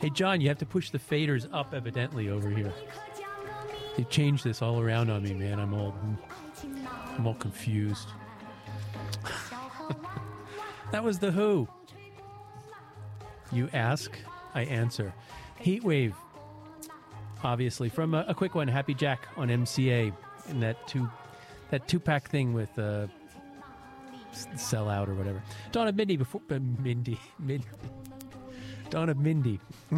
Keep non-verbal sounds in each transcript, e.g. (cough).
Hey, Jon, you have to push the faders up evidently over here. They changed this all around on me, man. I'm all, I'm all confused. (laughs) that was the Who. You ask, I answer. Heatwave, obviously from a, a quick one. Happy Jack on MCA in that two, that two pack thing with uh, sell out or whatever. Dawn of Mindy before uh, Mindy (laughs) Mid. Dawn of Mindy. (laughs)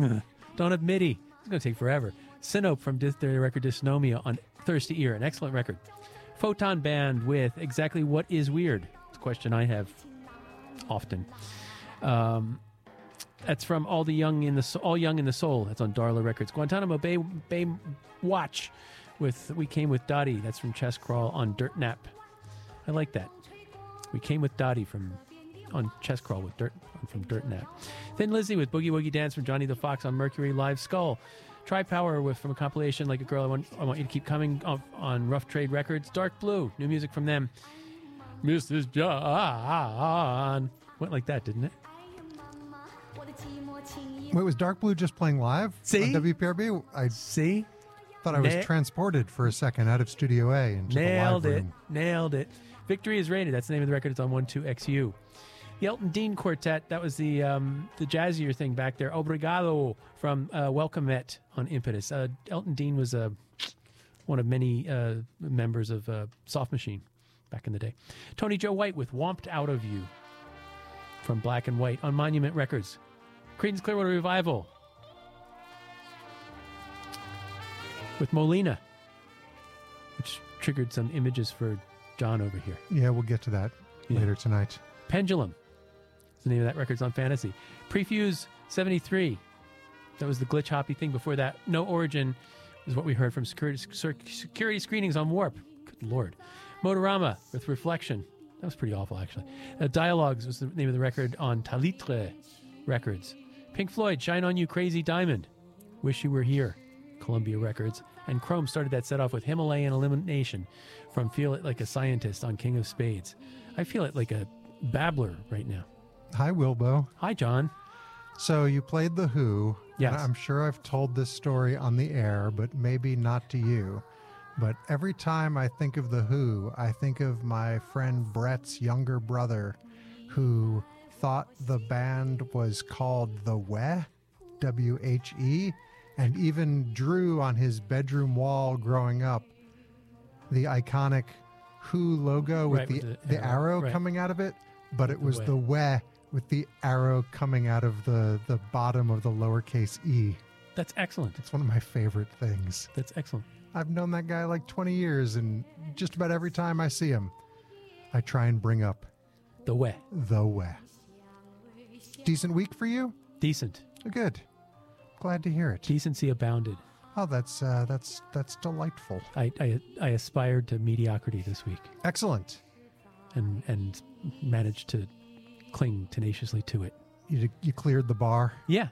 Dawn of Midi. It's going to take forever. Sinope from dis- their record Dysnomia on Thirsty Ear, an excellent record. Photon Band with Exactly What Is Weird. It's a question I have often. Um, that's from All the Young in the So- All Young in the Soul. That's on Darla Records. Guantanamo Bay Bay Watch with We Came with Dottie. That's from Chest Crawl on Dirt Nap. I like that. We came with Dottie from on Chest Crawl with Dirt from Dirt Nap. Thin Lizzy with Boogie Woogie Dance from Johnny the Fox on Mercury Live Skull. Try Power with from a compilation like a girl I want I want you to keep coming off on Rough Trade Records. Dark Blue, new music from them. Mrs. John went like that, didn't it? Wait, was Dark Blue just playing live See? on WPRB? I see. Thought I was Na- transported for a second out of Studio A into Nailed the live it. room. Nailed it. Nailed it. Victory is rated. That's the name of the record. It's on 12XU. The Elton Dean Quartet. That was the um, the jazzier thing back there. Obrigado from uh, Welcomet on Impetus. Uh, Elton Dean was uh, one of many uh, members of uh, Soft Machine back in the day. Tony Joe White with Womped Out of You from Black and White on Monument Records. Creedence Clearwater Revival with Molina, which triggered some images for Jon over here. Yeah, we'll get to that later tonight. Pendulum. The name of that record's on Fantasy. Prefuse 73. That was the glitch hoppy thing before that. No Origin is what we heard from security, security screenings on Warp. Good lord. Motorama with Reflection. That was pretty awful, actually. Uh, Dialogues was the name of the record on Talitre Records. Pink Floyd, Shine On You Crazy Diamond. Wish You Were Here, Columbia Records. And Chrome started that set off with Himalayan Elimination from Feel It Like a Scientist on King of Spades. I feel it like a babbler right now. Hi, Wilbo. Hi, Jon. So you played The Who. Yes. I'm sure I've told this story on the air, but maybe not to you. But every time I think of The Who, I think of my friend Brett's younger brother who thought the band was called The Weh, W H E, and even drew on his bedroom wall growing up the iconic Who logo with, Right, the, with the the arrow, arrow right. coming out of it, but it was the Weh with the arrow coming out of the, the bottom of the lowercase e. That's excellent. It's one of my favorite things. That's excellent. I've known that guy like 20 years, and just about every time I see him, I try and bring up The way. the way. Decent week for you? Decent. Good. Glad to hear it. Decency abounded. Oh, that's uh, that's that's delightful. I, I I aspired to mediocrity this week Excellent. and and managed to cling tenaciously to it. You you cleared the bar. Yeah.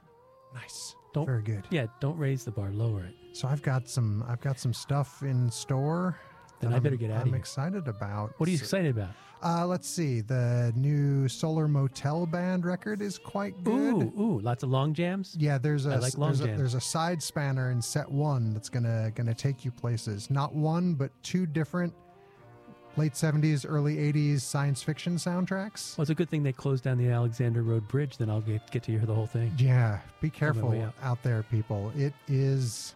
Nice. Don't Very good. Yeah, don't raise the bar, lower it. So I've got some I've got some stuff in store. Then I better I'm- get out I'm here. excited about. What are you excited about? Uh, let's see. The new Solar Motel Band record is quite good. Ooh, ooh, lots of long jams. Yeah, there's a I like long there's, a there's a side spanner in set one that's gonna gonna take you places. Not one, but two different late '70s, early '80s science fiction soundtracks. Well, it's a good thing they closed down the Alexander Road Bridge. Then I'll get get to hear the whole thing. Yeah, be careful out. out there, people. It is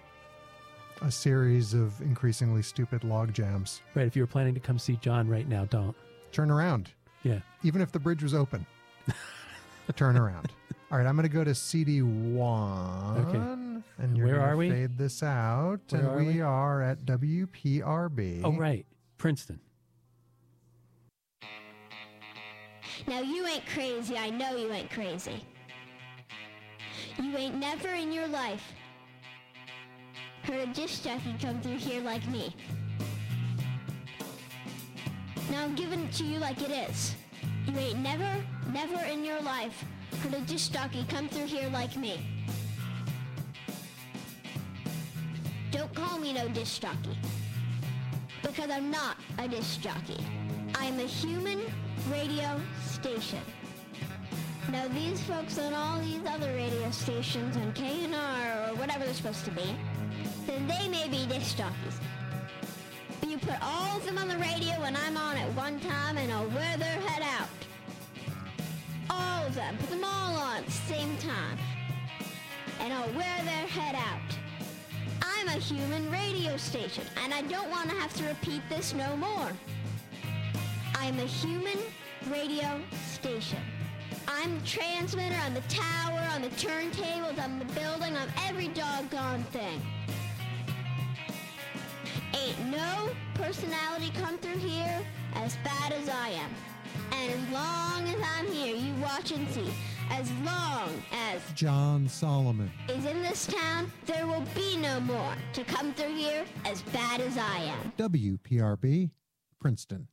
a series of increasingly stupid log jams. Right. If you were planning to come see Jon right now, don't. Turn around. Yeah. Even if the bridge was open, (laughs) turn around. All right, I'm going to go to CD one. Okay. And you're Where are we? Fade this out, Where and are we, we? are at WPRB. Oh, right. Princeton. Now you ain't crazy, I know you ain't crazy. You ain't never in your life heard a disc jockey come through here like me. Now I'm giving it to you like it is. You ain't never, never in your life heard a disc jockey come through here like me. Don't call me no disc jockey. Because I'm not a disc jockey. I'm a human radio station. Now these folks on all these other radio stations on KNR or whatever they're supposed to be, then they may be disc jockeys. But you put all of them on the radio when I'm on at one time and I'll wear their head out. All of them. Put them all on at the same time. And I'll wear their head out. I'm a human radio station and I don't want to have to repeat this no more. I'm a human radio station. I'm the transmitter, I'm the tower, I'm the turntables, I'm the building, I'm every doggone thing. Ain't no personality come through here as bad as I am. And as long as I'm here, you watch and see. As long as Jon Solomon. is in this town, there will be no more to come through here as bad as I am. WPRB, Princeton.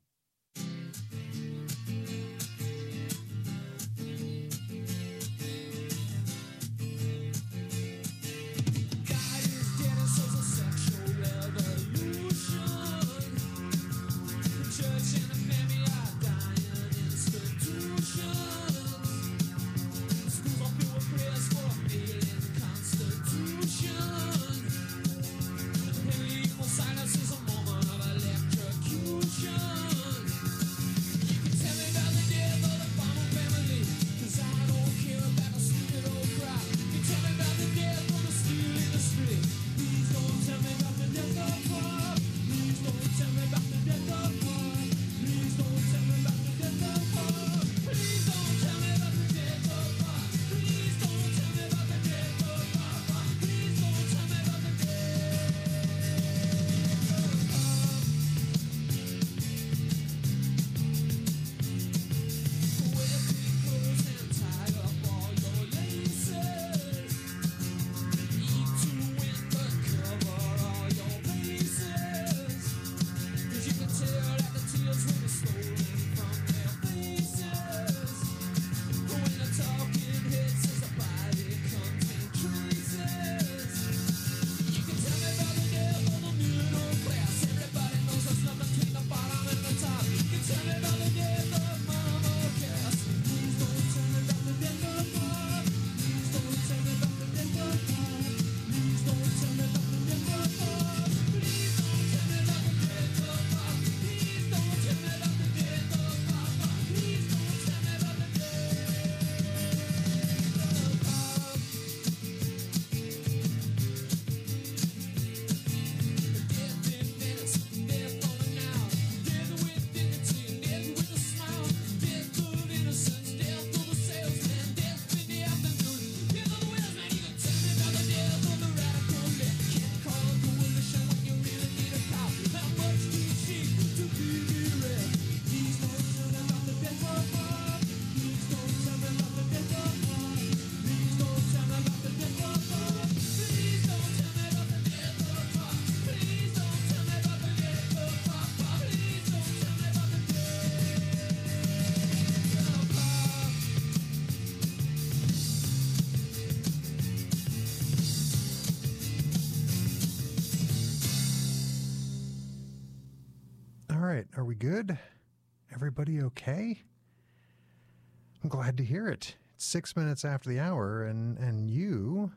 Six minutes after the hour, and, and you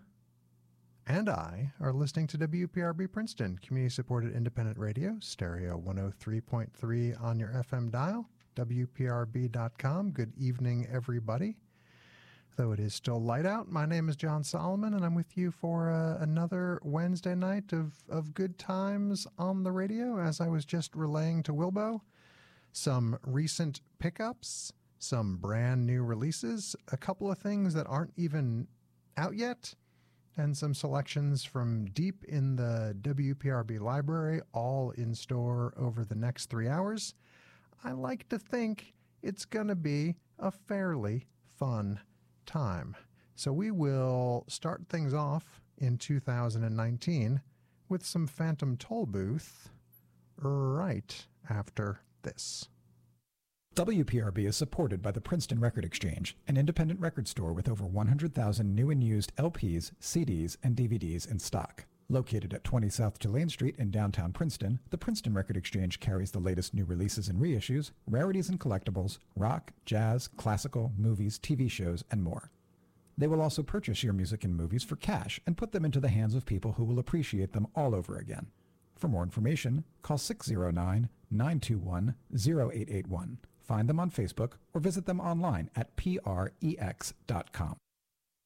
and I are listening to WPRB Princeton, community supported independent radio, stereo 103.3 on your FM dial, WPRB.com. Good evening, everybody. Though it is still light out, my name is Jon Solomon, and I'm with you for uh, another Wednesday night of, of good times on the radio. As I was just relaying to Wilbo, some recent pickups, some brand new releases, a couple of things that aren't even out yet, and some selections from deep in the WPRB library, all in store over the next three hours. I like to think it's going to be a fairly fun time. So we will start things off in 2019 with some Phantom Tollbooth right after this. WPRB is supported by the Princeton Record Exchange, an independent record store with over 100,000 new and used LPs, CDs, and DVDs in stock. Located at 20 South Tulane Street in downtown Princeton, the Princeton Record Exchange carries the latest new releases and reissues, rarities and collectibles, rock, jazz, classical, movies, TV shows, and more. They will also purchase your music and movies for cash and put them into the hands of people who will appreciate them all over again. For more information, call 609 921 0881. Find them on Facebook or visit them online at prex.com.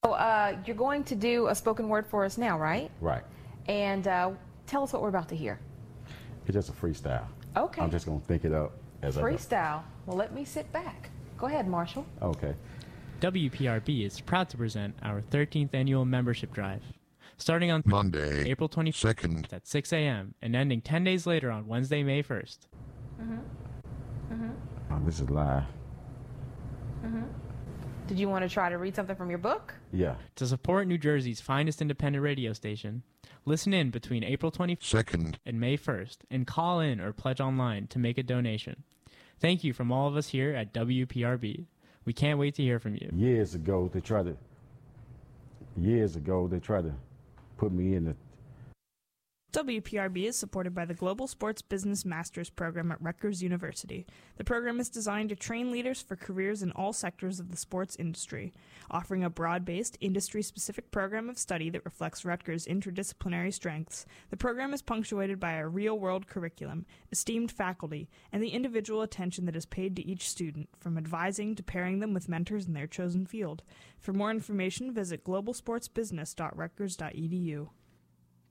So, uh, you're going to do a spoken word for us now, right? Right. And uh, tell us what we're about to hear. It's just a freestyle. Okay. I'm just gonna think it up as a Freestyle. Well, let me sit back. Go ahead, Marshall. Okay. WPRB is proud to present our 13th annual membership drive. Starting on Monday, April 22nd at 6 a.m. and ending 10 days later on Wednesday, May 1st. Oh, this is live. Mm-hmm. Did you want to try to read something from your book? Yeah. To support New Jersey's finest independent radio station, listen in between April 22nd and May 1st and call in or pledge online to make a donation. Thank you from all of us here at WPRB. We can't wait to hear from you. Years ago, they tried to. Years ago, they tried to put me in the. WPRB is supported by the Global Sports Business Masters program at Rutgers University. The program is designed to train leaders for careers in all sectors of the sports industry, offering a broad based, industry specific program of study that reflects Rutgers' interdisciplinary strengths. The program is punctuated by a real world curriculum, esteemed faculty, and the individual attention that is paid to each student, from advising to pairing them with mentors in their chosen field. For more information, visit globalsportsbusiness.rutgers.edu.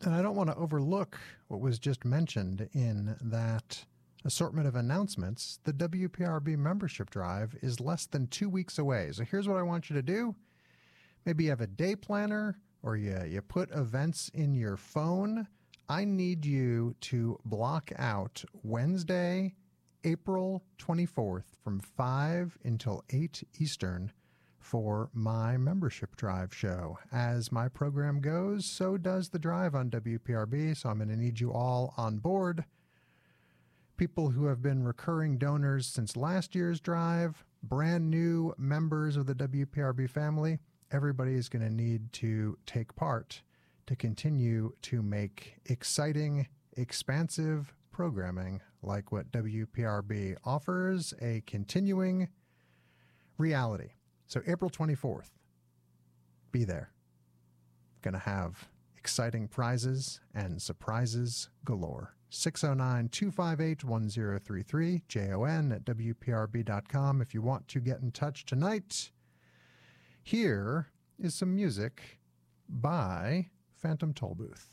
And I don't want to overlook what was just mentioned in that assortment of announcements. The WPRB membership drive is less than two weeks away. So here's what I want you to do. Maybe you have a day planner or you, you put events in your phone. I need you to block out Wednesday, April 24th from 5 until 8 Eastern for my membership drive show. As my program goes, so does the drive on WPRB. So I'm going to need you all on board. People who have been recurring donors since last year's drive, brand new members of the WPRB family, everybody is going to need to take part to continue to make exciting, expansive programming like what WPRB offers, a continuing reality. So, April 24th, be there. To have exciting prizes and surprises galore. 609 258 1033, jon at WPRB.com if you want to get in touch tonight. Here is some music by Phantom Tollbooth.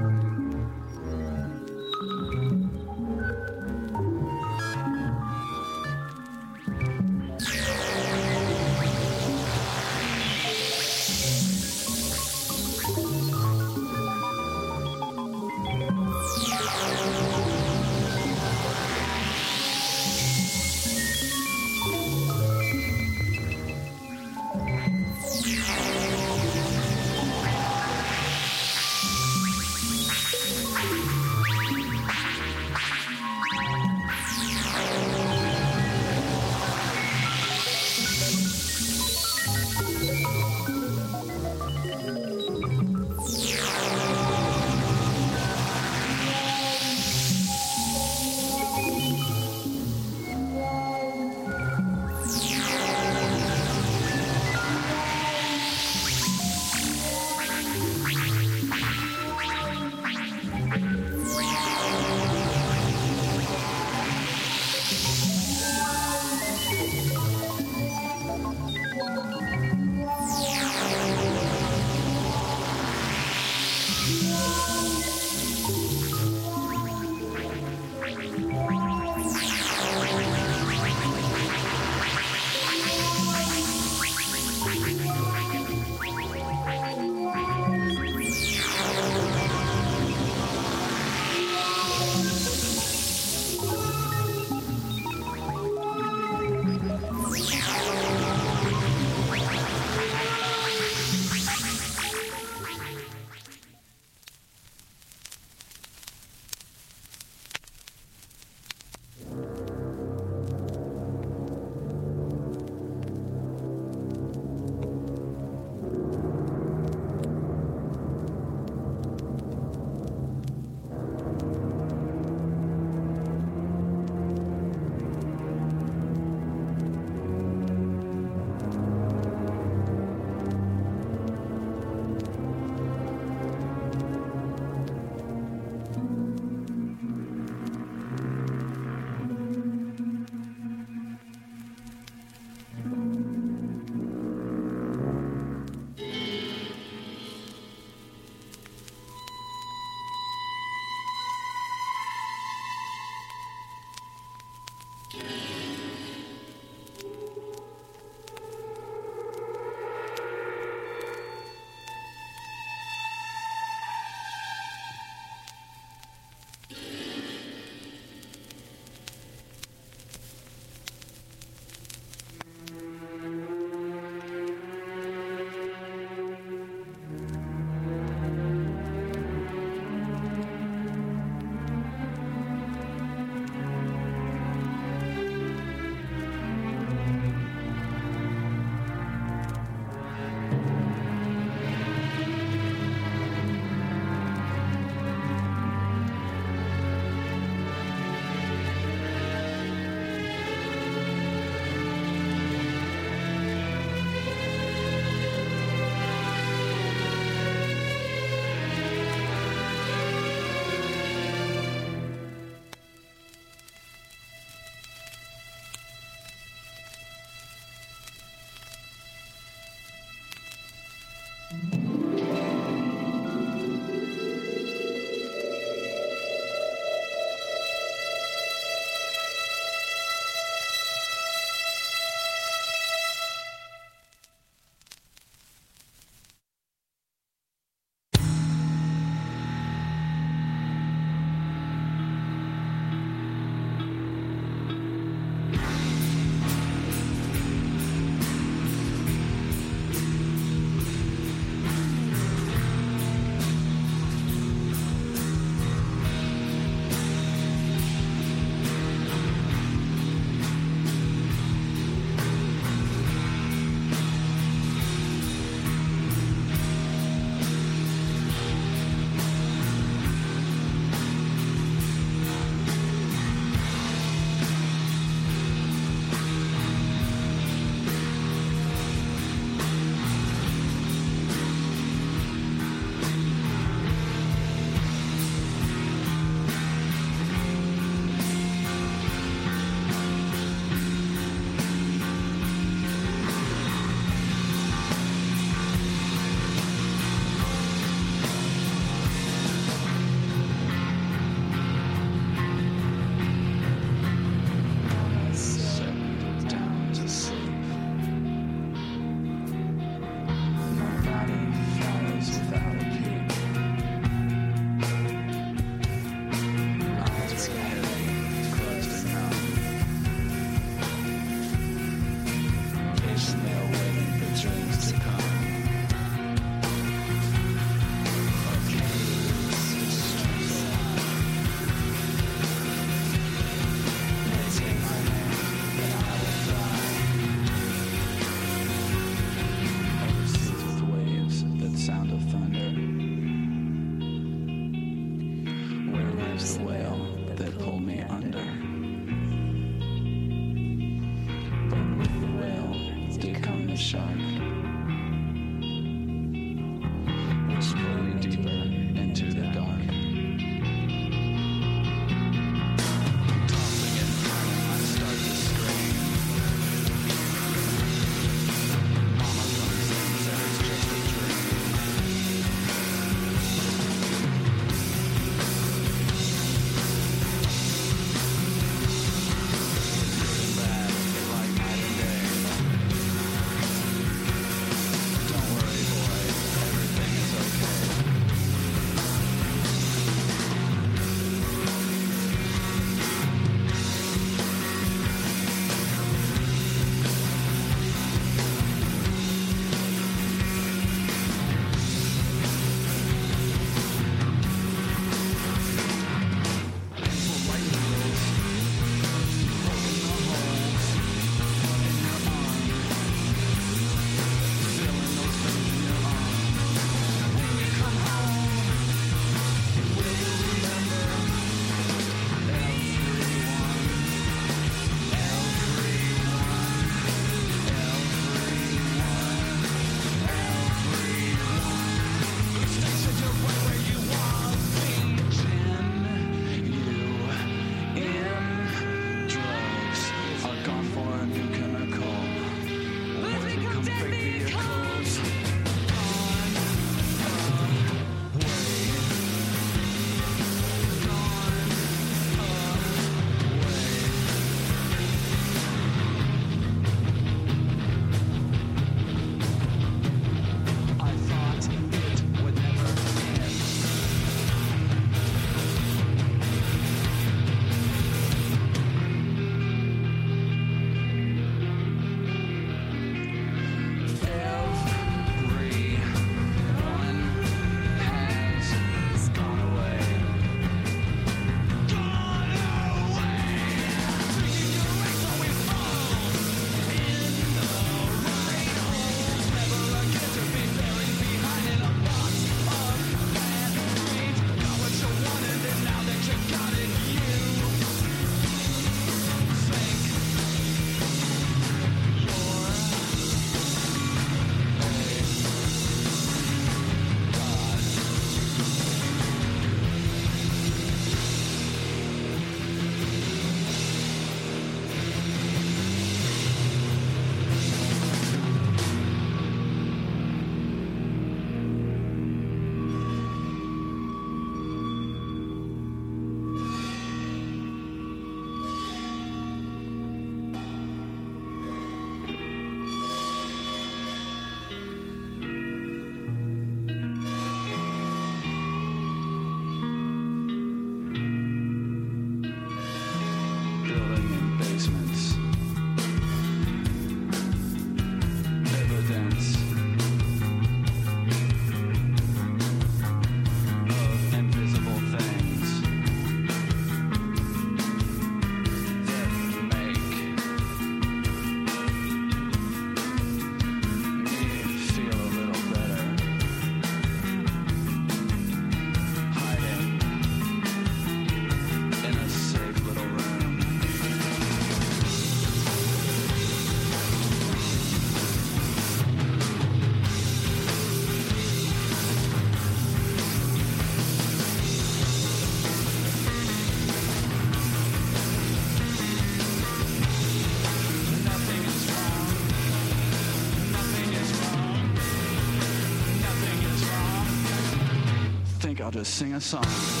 Just sing a song.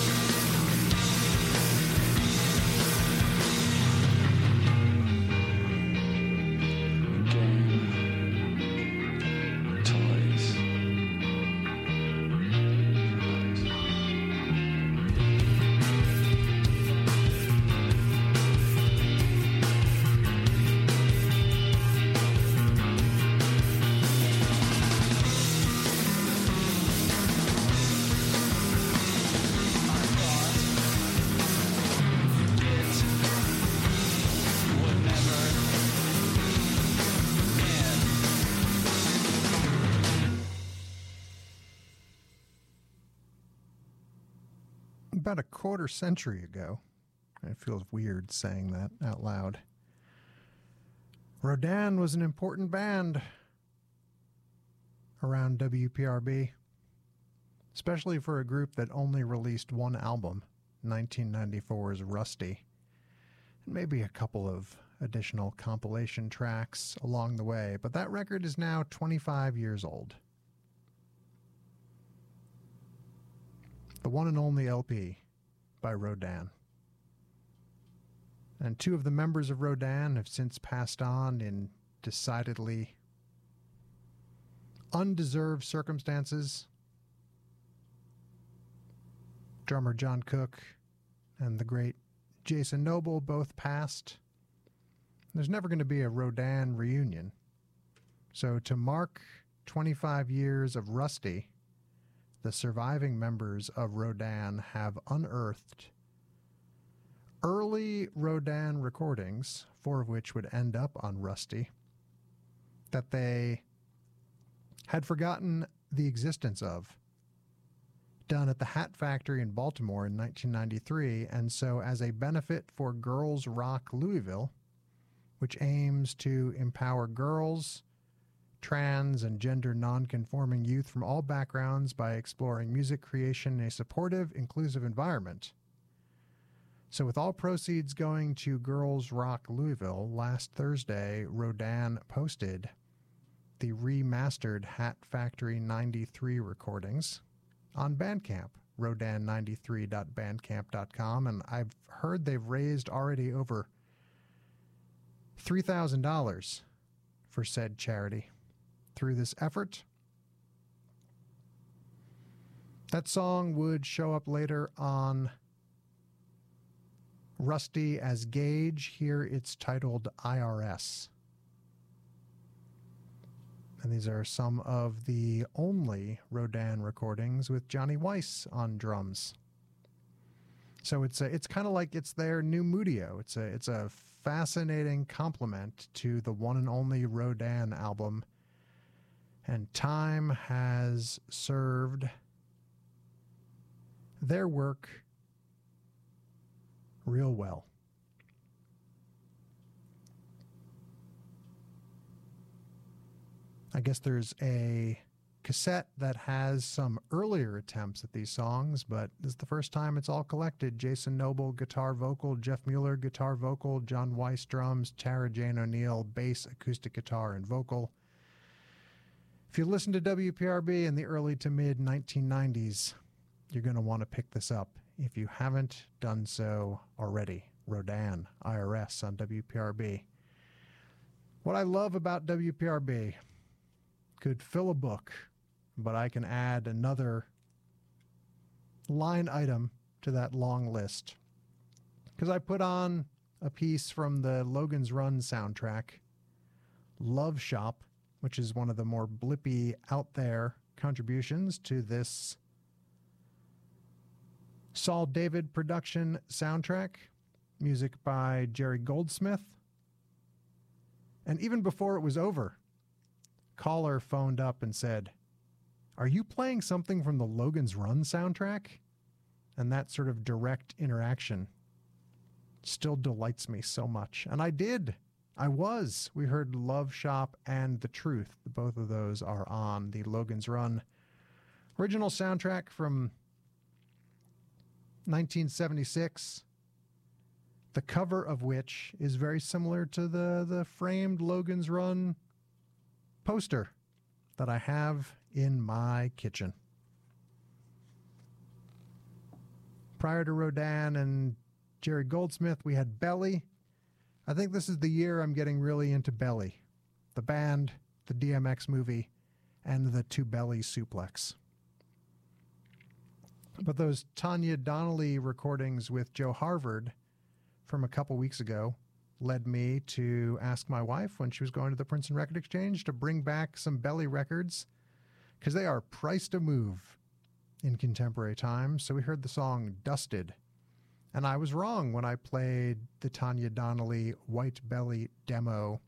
Quarter century ago, it feels weird saying that out loud. Rodan was an important band. around WPRB, especially for a group that only released one album, 1994's Rusty, and maybe a couple of additional compilation tracks along the way, but that record is now 25 years old. The one and only LP by Rodan. And two of the members of Rodan have since passed on in decidedly undeserved circumstances. Drummer John Cook and the great Jason Noble both passed. There's never going to be a Rodan reunion. So, to mark 25 years of Rusty, the surviving members of Rodan have unearthed early Rodan recordings, four of which would end up on Rusty, that they had forgotten the existence of, done at the Hat Factory in Baltimore in 1993. And so, as a benefit for Girls Rock Louisville, which aims to empower girls, trans, and gender nonconforming youth from all backgrounds by exploring music creation in a supportive, inclusive environment. So, with all proceeds going to Girls Rock Louisville, last Thursday, Rodan posted the remastered Hat Factory 93 recordings on Bandcamp, rodan93.bandcamp.com. And I've heard they've raised already over $3,000 for said charity through this effort. That song would show up later on Rusty as Gage. Here it's titled IRS. And these are some of the only Rodan recordings with Johnny Weiss on drums. So it's a, it's kind of like it's their new Mudio. It's a it's a fascinating complement to the one and only Rodan album. And time has served their work real well. I guess there's a cassette that has some earlier attempts at these songs, but this is the first time it's all collected. Jason Noble, guitar vocal, Jeff Mueller, guitar vocal, John Weiss, drums, Tara Jane O'Neill, bass, acoustic guitar, and vocal. If you listen to WPRB in the early to mid 1990s, you're going to want to pick this up if you haven't done so already. Rodan, IRS on WPRB. What I love about WPRB could fill a book, but I can add another line item to that long list. Because I put on a piece from the Logan's Run soundtrack, Love Shop, which is one of the more blippy out there contributions to this Saul David production soundtrack, music by Jerry Goldsmith. And even before it was over, caller phoned up and said, Are you playing something from the Logan's Run soundtrack? And that sort of direct interaction still delights me so much. And I did. I was. We heard Love Shop and The Truth. Both of those are on the Logan's Run original soundtrack from 1976. The cover of which is very similar to the, the framed Logan's Run poster that I have in my kitchen. Prior to Rodan and Jerry Goldsmith, we had Belly. I think this is the year I'm getting really into Belly. The band, the DMX movie, and the Two Belly suplex. But those Tanya Donelly recordings with Joe Harvard from a couple weeks ago led me to ask my wife when she was going to the Princeton Record Exchange to bring back some Belly records because they are priced to move in contemporary times. So we heard the song Dusted. And I was wrong when I played the Tanya Donelly White Belly demo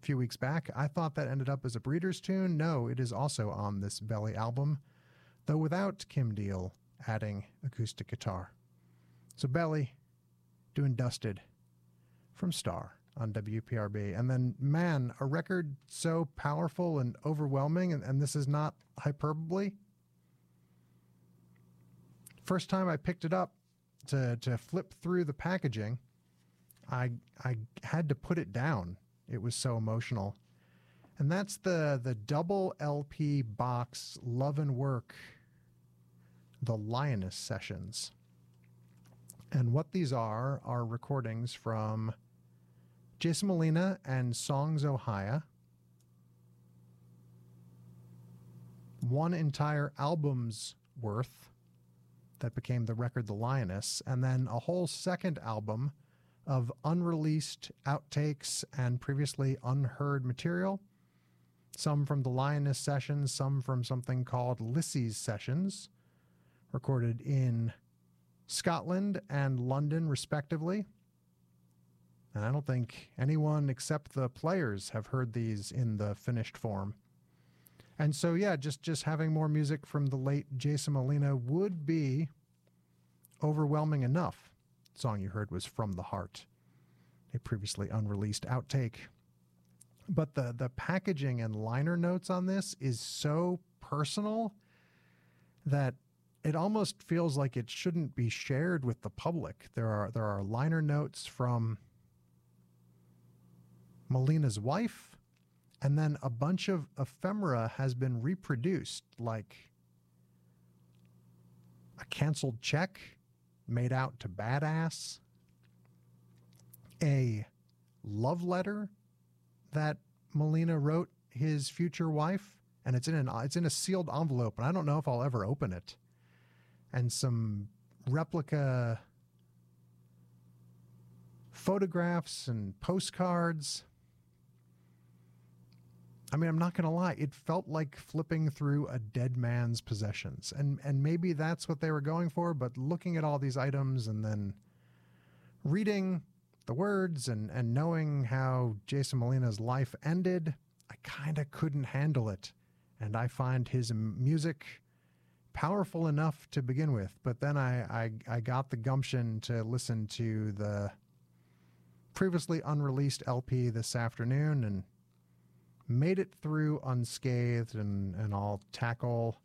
a few weeks back. I thought that ended up as a Breeders tune. No, it is also on this Belly album, though without Kim Deal adding acoustic guitar. So Belly doing Dusted from Star on WPRB. And then, man, a record so powerful and overwhelming, and, and this is not hyperbole. First time I picked it up to, to flip through the packaging, I, I had to put it down. It was so emotional. And that's the, the double LP box Love and Work, the Lioness Sessions. And what these are are recordings from Jason Molina and Songs: Ohia. One entire album's worth that became the record The Lioness, and then a whole second album of unreleased outtakes and previously unheard material. Some from the Lioness sessions, some from something called Lissy's sessions, recorded in Scotland and London, respectively. And I don't think anyone except the players have heard these in the finished form. And so, yeah, just just having more music from the late Jason Molina would be overwhelming enough. The song you heard was "From the Heart," a previously unreleased outtake. But the the packaging and liner notes on this is so personal that it almost feels like it shouldn't be shared with the public. There are there are liner notes from Molina's wife, and then a bunch of ephemera has been reproduced, like a canceled check made out to badass, a love letter that Molina wrote his future wife, and it's in an it's in a sealed envelope, and I don't know if I'll ever open it and some replica photographs and postcards. I mean, I'm not going to lie, it felt like flipping through a dead man's possessions. And and maybe that's what they were going for, but looking at all these items and then reading the words and and knowing how Jason Molina's life ended, I kind of couldn't handle it. And I find his music powerful enough to begin with, but then I, I I got the gumption to listen to the previously unreleased LP this afternoon and made it through unscathed and, and I'll tackle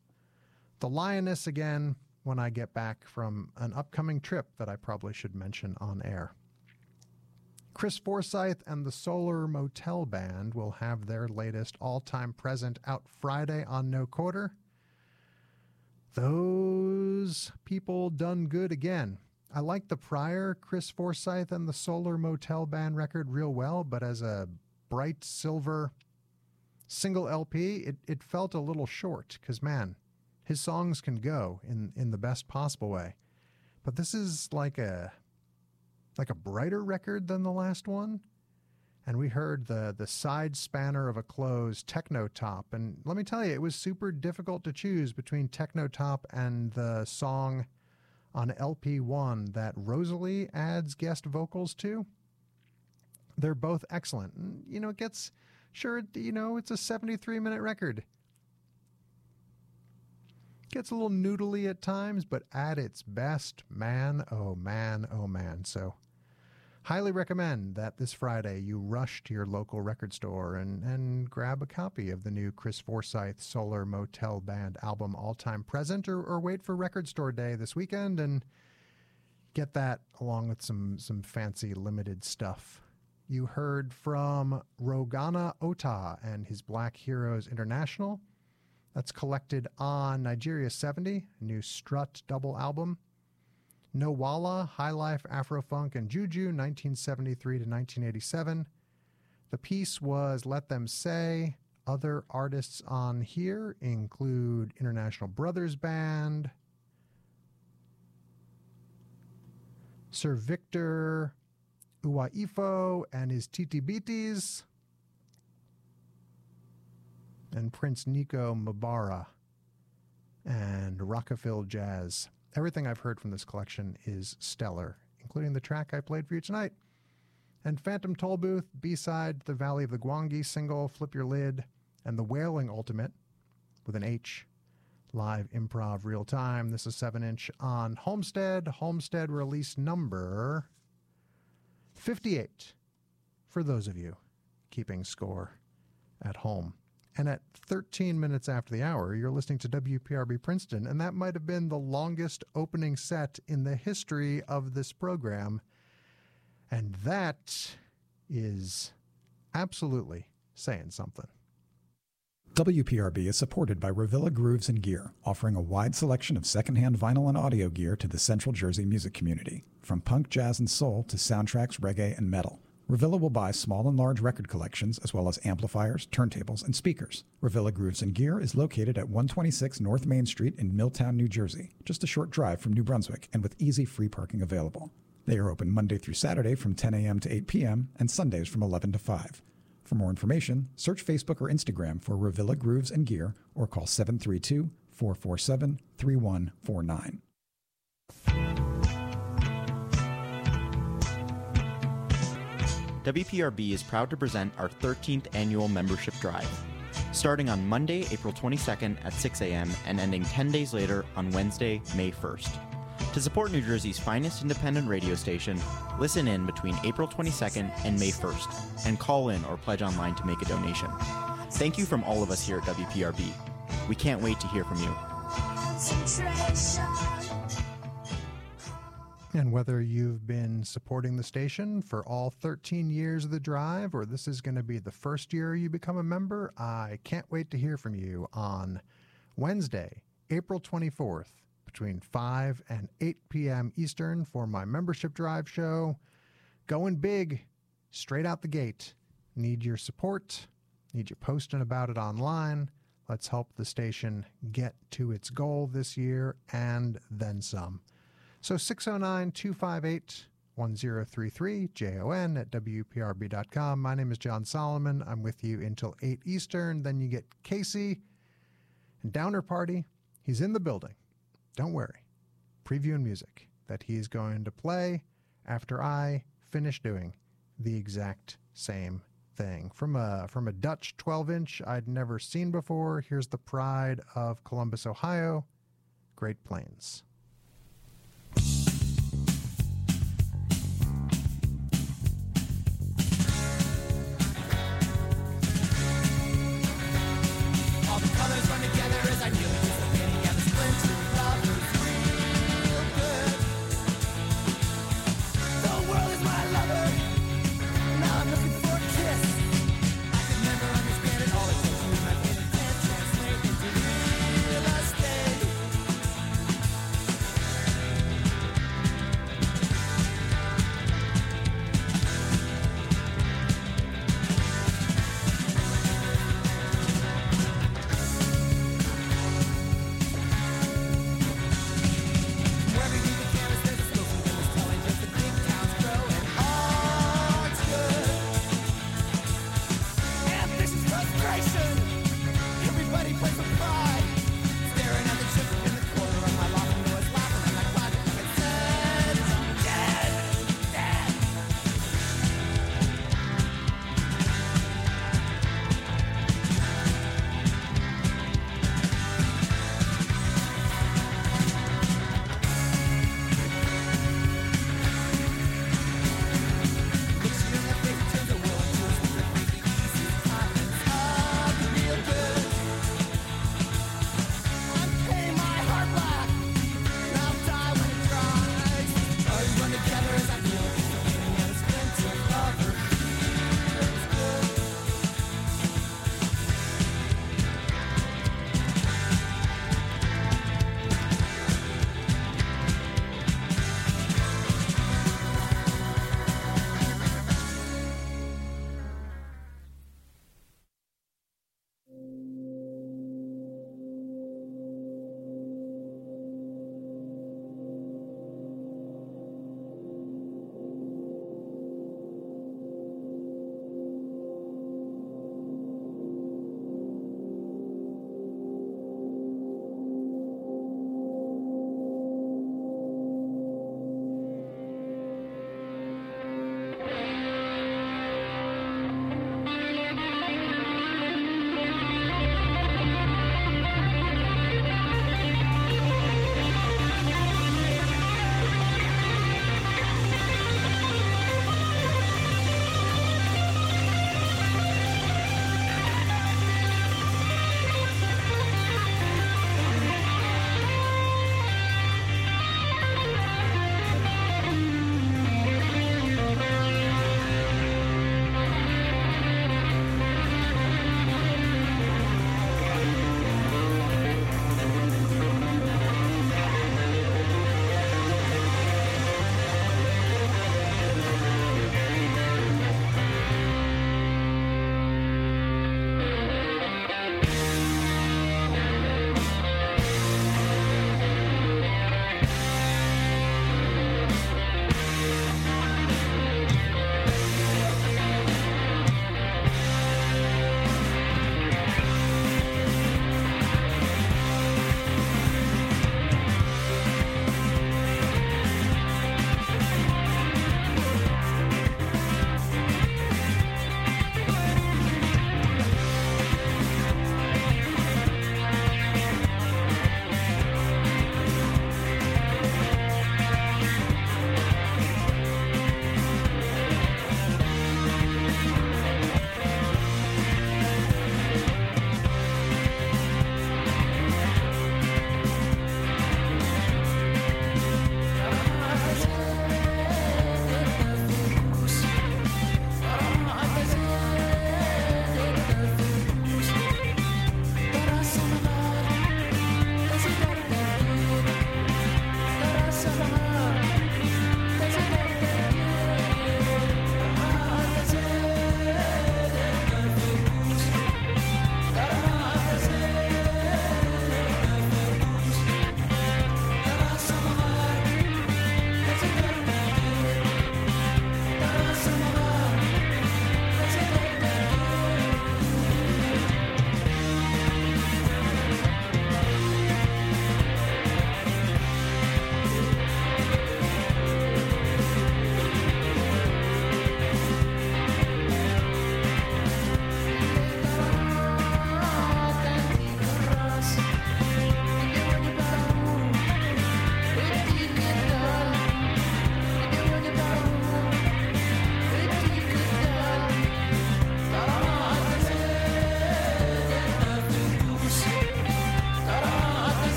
the lioness again when I get back from an upcoming trip that I probably should mention on air. Chris Forsyth and the Solar Motel Band will have their latest all time present out Friday on No Quarter those people done good again. I like the prior Chris Forsyth and the Solar Motel Band record real well, but as a bright silver single LP, it, it felt a little short because, man, his songs can go in, in the best possible way. But this is like a like a brighter record than the last one. And we heard the the side spanner of a close techno top. And let me tell you, it was super difficult to choose between techno top and the song on LP1 that Rosali adds guest vocals to. They're both excellent. And, you know, it gets sure, you know, it's a 73 minute record. Gets a little noodly at times, but at its best, man, oh man, oh man. So highly recommend that this Friday you rush to your local record store and, and grab a copy of the new Chris Forsyth Solar Motel Band album All Time Present or, or wait for Record Store Day this weekend and get that along with some, some fancy limited stuff. You heard from Rogana Ottah and his Black Heroes International. That's collected on Nigeria 70, a new Strut double album. No Wahala, High Life, Afrofunk, and Juju, 1973 to 1987. The piece was Let Them Say. Other artists on here include International Brothers Band, Sir Victor Uwaifo and his Titibitis, and Prince Nico Mbarga, and Rokafil Jazz. Everything I've heard from this collection is stellar, including the track I played for you tonight. And Phantom Tollbooth, B side, The Valley of the Gwangi single, Flip Your Lid, and The Wailing Ultimate with an H. Live improv real time. This is 7 inch on Homestead. Homestead release number 58 for those of you keeping score at home. And at 13 minutes after the hour, you're listening to WPRB Princeton, and that might have been the longest opening set in the history of this program. And that is absolutely saying something. WPRB is supported by Revilla Grooves and Gear, offering a wide selection of secondhand vinyl and audio gear to the Central Jersey music community. From punk, jazz, and soul to soundtracks, reggae, and metal. Revilla will buy small and large record collections as well as amplifiers, turntables, and speakers. Revilla Grooves and Gear is located at 126 North Main Street in Milltown, New Jersey, just a short drive from New Brunswick and with easy free parking available. They are open Monday through Saturday from 10 a.m. to 8 p.m. and Sundays from 11 to 5. For more information, search Facebook or Instagram for Revilla Grooves and Gear or call 732 447 3149. WPRB is proud to present our 13th annual membership drive. Starting on Monday, April 22nd at 6 a.m. and ending 10 days later on Wednesday, May 1st. To support New Jersey's finest independent radio station, listen in between April 22nd and May 1st and call in or pledge online to make a donation. Thank you from all of us here at WPRB. We can't wait to hear from you. And whether you've been supporting the station for all 13 years of the drive, or this is going to be the first year you become a member, I can't wait to hear from you on Wednesday, April 24th, between 5 and 8 p.m. Eastern for my membership drive show. Going big, straight out the gate. Need your support, need you posting about it online. Let's help the station get to its goal this year and then some. So 609 258 1033, J-O-N at WPRB.com. My name is Jon Solomon. I'm with you until 8 Eastern. Then you get Casey and Downer Party. He's in the building. Don't worry. Previewing music that he's going to play after I finish doing the exact same thing. From a from a Dutch 12 inch I'd never seen before. Here's the pride of Columbus, Ohio, Great Plains. All the colors run together as I feel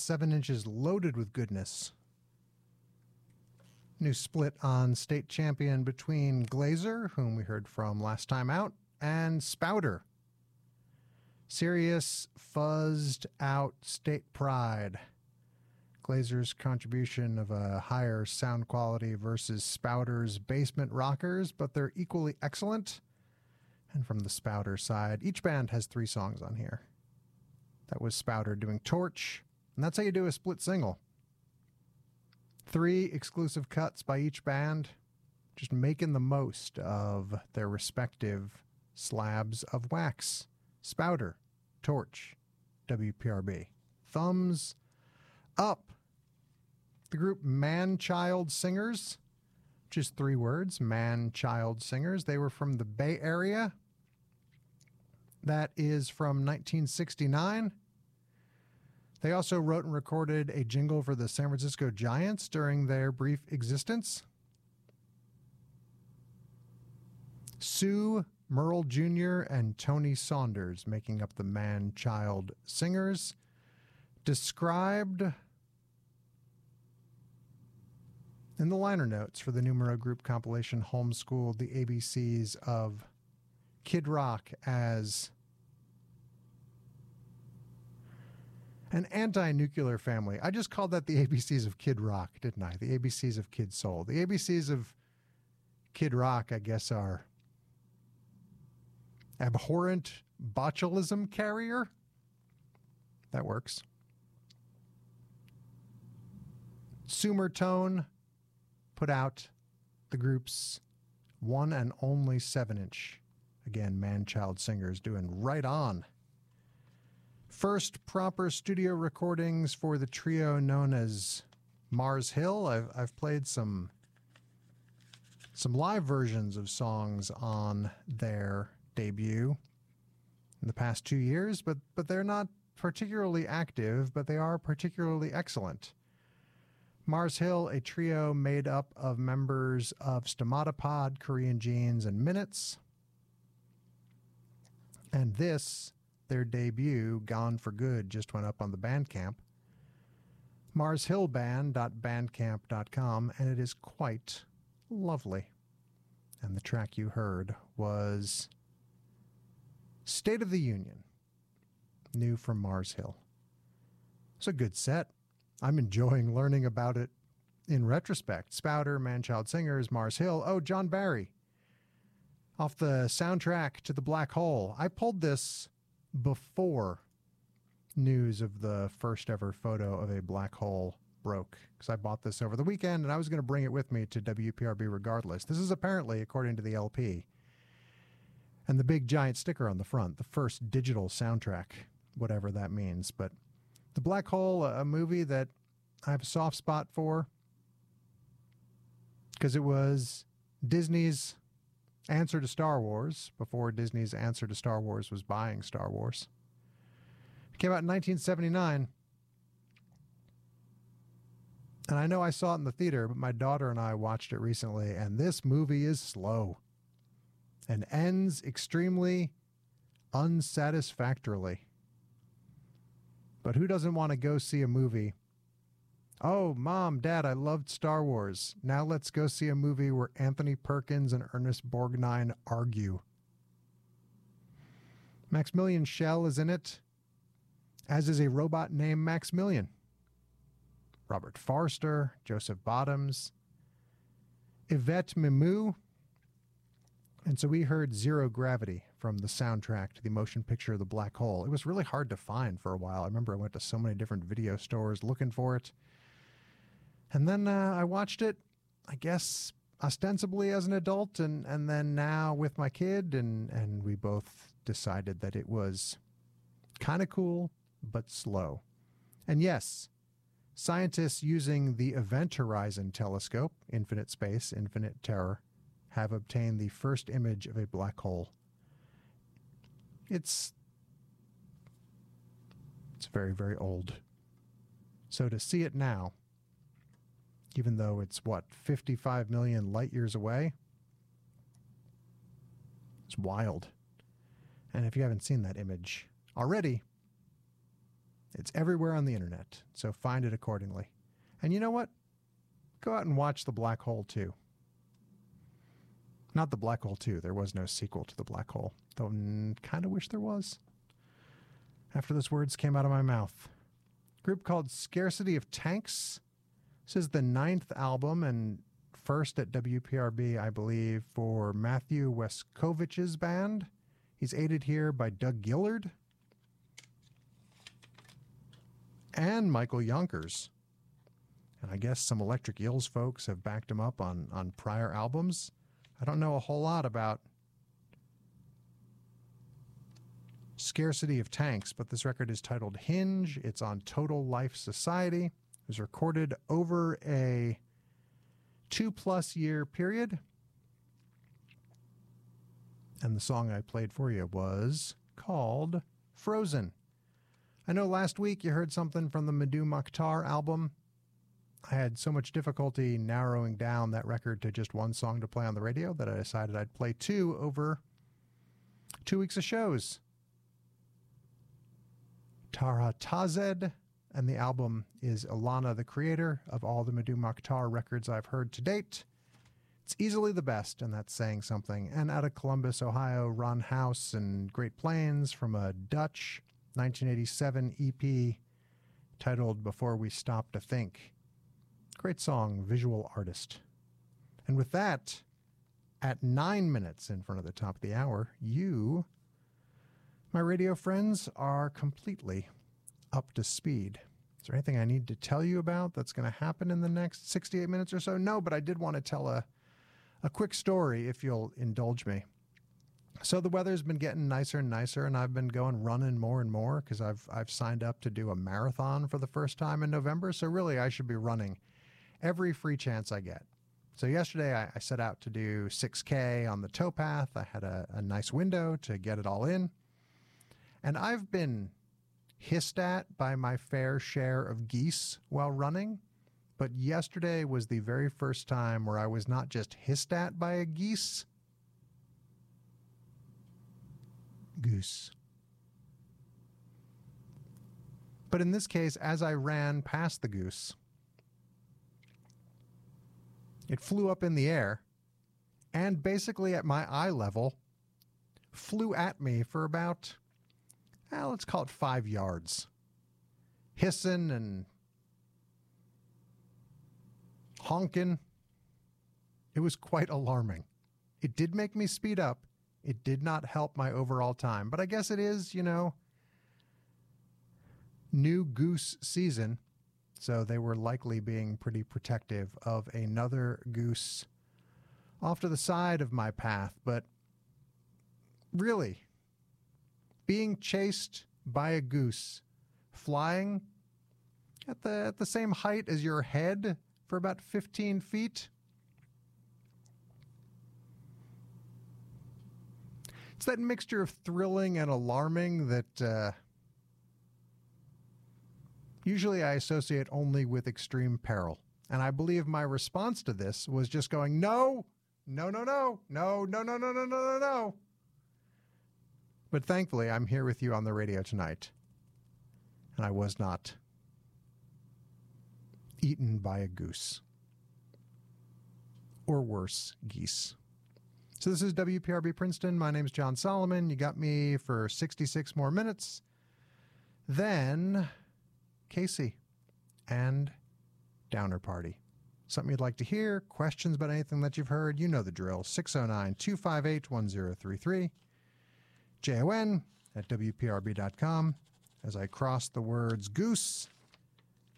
seven inches loaded with goodness. New split on state champion between Glazer, whom we heard from last time out, and Spouter. Serious, fuzzed out state pride. Glazer's contribution of a higher sound quality versus Spouter's basement rockers, but they're equally excellent. And from the Spouter side, each band has three songs on here. That was Spouter doing Torch, and that's how you do a split single. Three exclusive cuts by each band, just making the most of their respective slabs of wax. Spouter, Torch, WPRB. Thumbs up. The group Man Child Singers, just three words Man Child Singers. They were from the Bay Area. That is from 1969. They also wrote and recorded a jingle for the San Francisco Giants during their brief existence. Sue Merle Jr. and Tony Saunders making up the Man Child Singers. Described in the liner notes for the Numero Group compilation Homeschooled the ABCs of Kid Rock as an anti nuclear family. I just called that the ABCs of Kid Rock, didn't I? The ABCs of Kid Soul. The ABCs of Kid Rock, I guess, are abhorrent botulism carrier. That works. Sumer Tone put out the group's one and only seven inch. Again, man child singers doing right on. First proper studio recordings for the trio known as Mars Hill. I've, I've played some some live versions of songs on their debut in the past two years, but but they're not particularly active, but they are particularly excellent. Mars Hill, a trio made up of members of Stomatopod, Korean Jeans, and Minutes. And this, their debut, Gone for Good, just went up on the Bandcamp. MarsHillBand.bandcamp.com, and it is quite lovely. And the track you heard was State of the Union, new from Mars Hill. It's a good set. I'm enjoying learning about it in retrospect. Spouter, Manchild Singers, Mars Hill. Oh, John Barry. Off the soundtrack to The Black Hole. I pulled this before news of the first ever photo of a black hole broke because I bought this over the weekend and I was going to bring it with me to WPRB regardless. This is apparently, according to the LP, and the big giant sticker on the front, the first digital soundtrack, whatever that means. But The Black Hole, a movie that I have a soft spot for because it was Disney's answer to Star Wars before Disney's answer to Star Wars was buying Star Wars. It came out in 1979. And I know I saw it in the theater, but my daughter and I watched it recently, and this movie is slow and ends extremely unsatisfactorily. But who doesn't want to go see a movie? Oh, mom, dad, I loved Star Wars. Now let's go see a movie where Anthony Perkins and Ernest Borgnine argue. Maximilian Schell is in it, as is a robot named Maximilian. Robert Forster, Joseph Bottoms, Yvette Mimieux. And so we heard Zero Gravity from the soundtrack to the motion picture of The Black Hole. It was really hard to find for a while. I remember I went to so many different video stores looking for it. And then uh, I watched it, I guess, ostensibly as an adult, and, and then now with my kid, and, and we both decided that it was kind of cool, but slow. And yes, scientists using the Event Horizon Telescope, Infinite Space, Infinite Terror, have obtained the first image of a black hole. It's it's very very old. So to see it now, even though it's what 55 million light years away, it's wild. And if you haven't seen that image already, It's everywhere on the internet, so find it accordingly. And you know what? Go out and watch The Black Hole too. Not The Black Hole 2. There was no sequel to The Black Hole, though kind of wish there was. After those words came out of my mouth. Group called Scarcity of Tanks. This is the ninth album and first at WPRB, I believe, for Matthew Wascovich's band. He's aided here by Doug Gillard and Michael Yonkers. And I guess some Electric Eels folks have backed him up on, on prior albums. I don't know a whole lot about Scarcity of Tanks, but this record is titled Hinge. It's on Total Life Society. Was recorded over a two plus year period. And the song I played for you was called Frozen. I know last week you heard something from the Mdou Moctar album. I had so much difficulty narrowing down that record to just one song to play on the radio that I decided I'd play two over two weeks of shows. Tarhatazed, and the album is Ilana, the creator of all the Mdou Moctar records I've heard to date. It's easily the best, and that's saying something. And out of Columbus, Ohio, Ron House and Great Plains from a Dutch 1987 EP titled Before We Stop to Think. Great song, visual artist. And with that, at nine minutes in front of the top of the hour, you, my radio friends, are completely up to speed. Is there anything I need to tell you about that's going to happen in the next 68 minutes or so? No, but I did want to tell a, a quick story if you'll indulge me. So the weather's been getting nicer and nicer, and I've been going running more and more because I've I've signed up to do a marathon for the first time in November. So really, I should be running every free chance I get. So yesterday, I, I set out to do 6K on the towpath. I had a, a nice window to get it all in, and I've been hissed at by my fair share of geese while running. But yesterday was the very first time where I was not just hissed at by a geese, goose. But in this case, as I ran past the goose, it flew up in the air and basically at my eye level flew at me for about, eh, let's call it five yards, hissing and honking. It was quite alarming. It did make me speed up. It did not help my overall time, but I guess it is, you know, new goose season. So they were likely being pretty protective of another goose off to the side of my path. But really, being chased by a goose flying at the, at the same height as your head for about 15 feet. It's that mixture of thrilling and alarming that uh, usually I associate only with extreme peril. And I believe my response to this was just going, no, no, no, no, no, no, no, no, no, no, no, no. But thankfully, I'm here with you on the radio tonight. And I was not eaten by a goose. Or worse, geese. So this is WPRB Princeton. My name is Jon Solomon. You got me for 66 more minutes. Then Casey and Downer Party. Something you'd like to hear, questions about anything that you've heard, you know the drill. 609 258 1033. JON at WPRB.com. As I cross the words goose,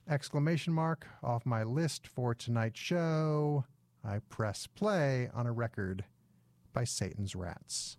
exclamation mark off my list for tonight's show, I press play on a record by Satan's Rats.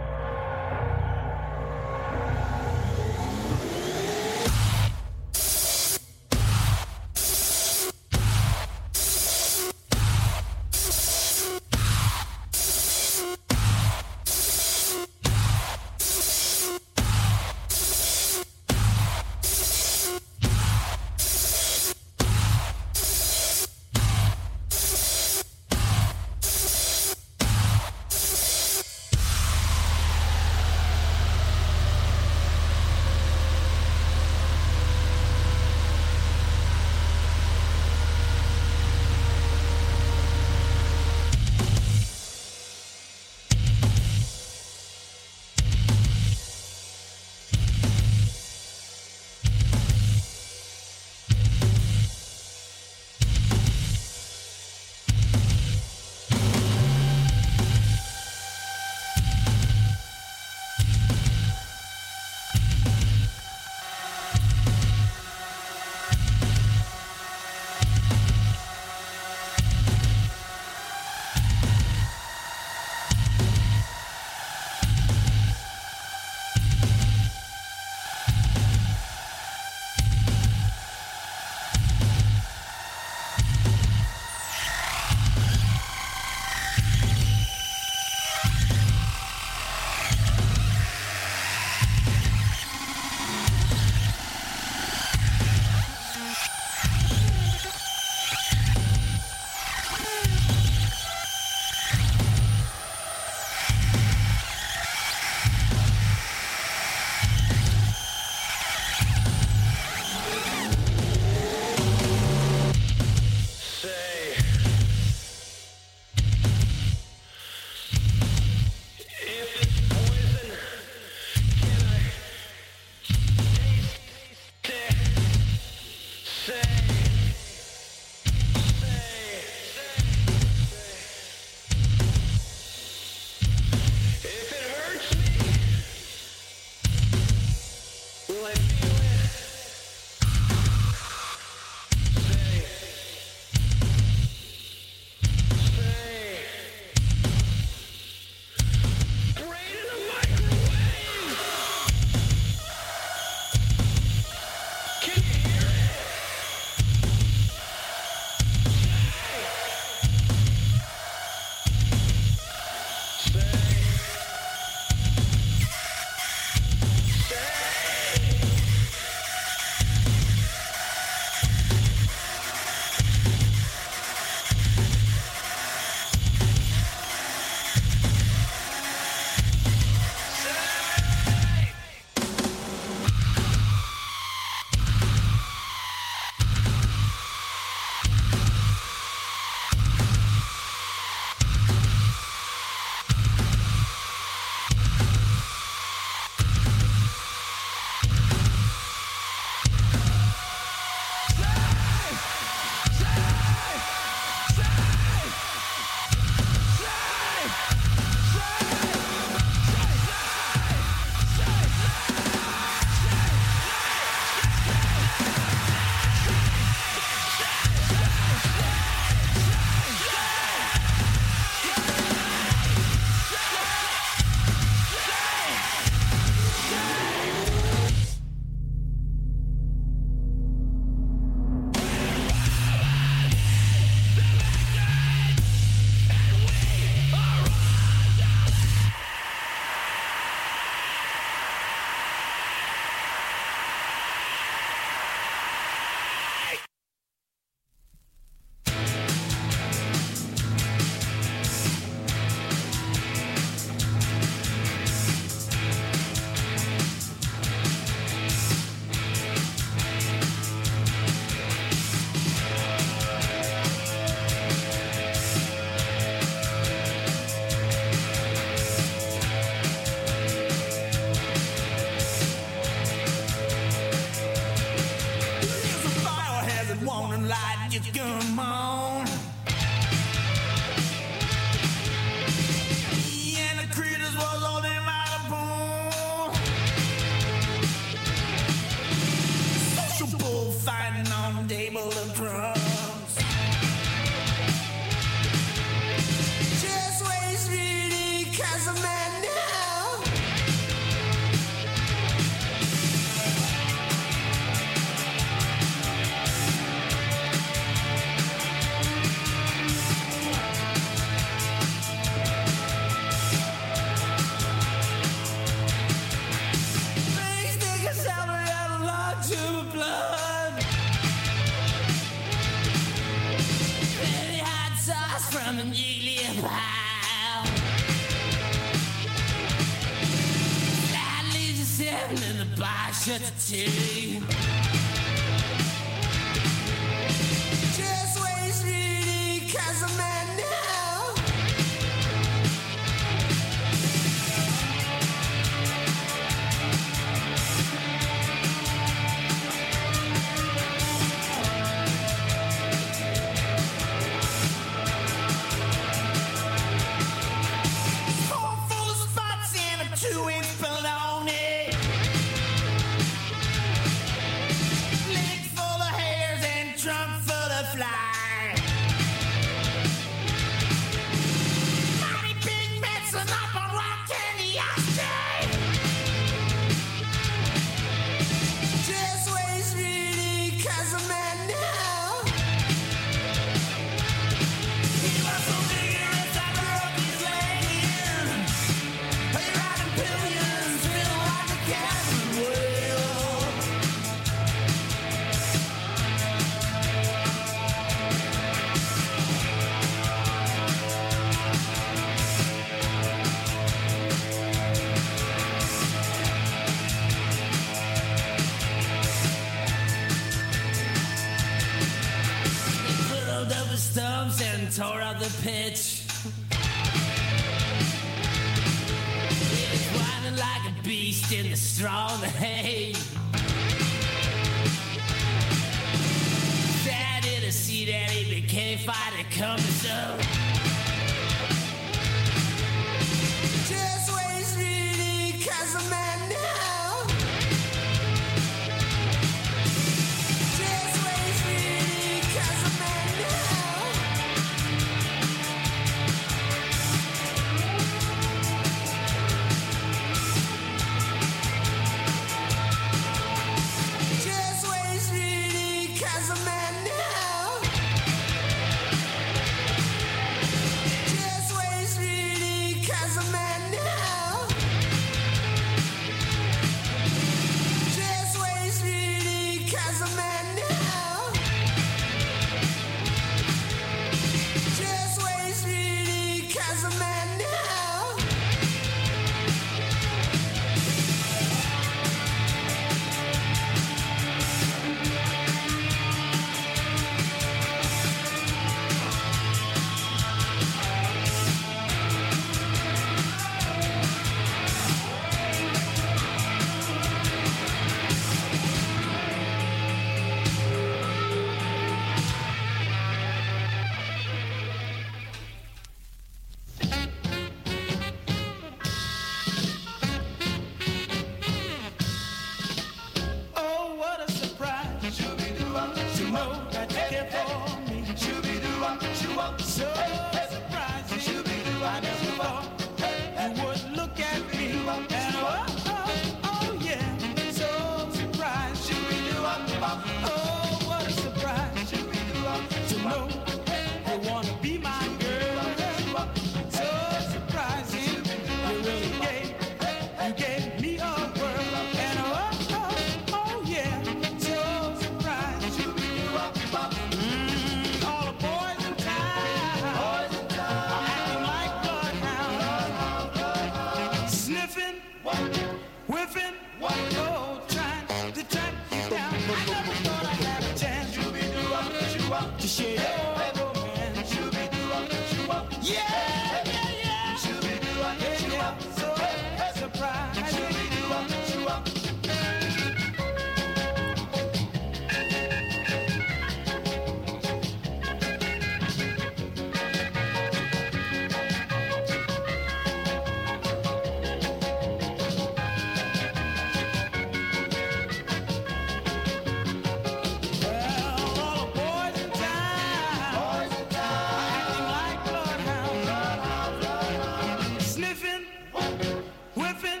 whipping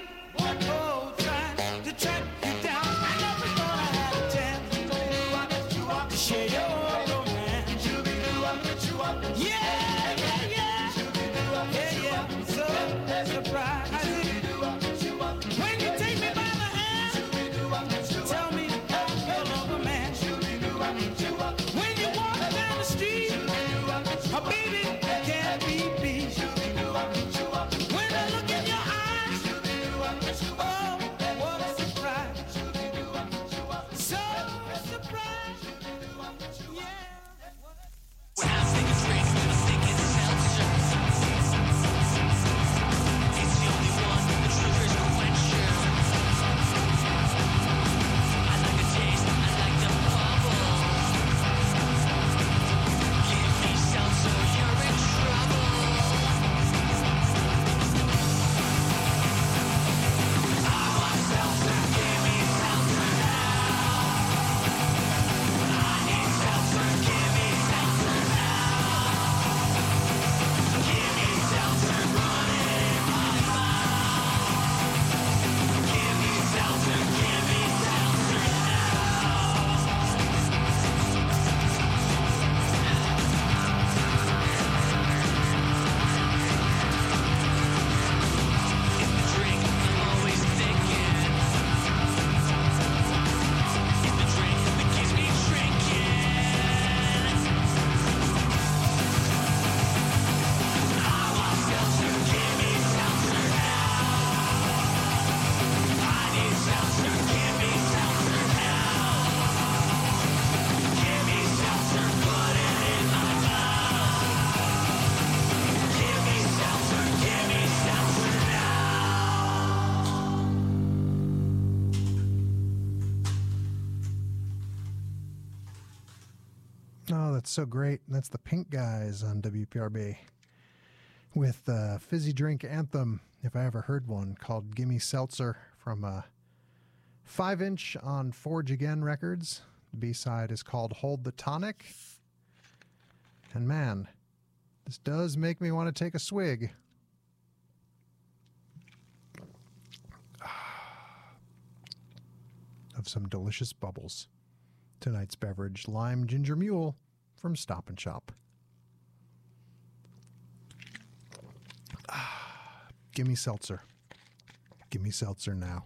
that's so great. That's the Pink Guys on WPRB with the fizzy drink anthem, if I ever heard one, called Gimme Seltzer from a five inch on Forge Again Records. The B side is called Hold the Tonic. And man, this does make me want to take a swig. Ah. Of some delicious bubbles. Tonight's beverage, lime ginger mule from Stop and Shop. (sighs) Ah, gimme seltzer. Gimme seltzer now.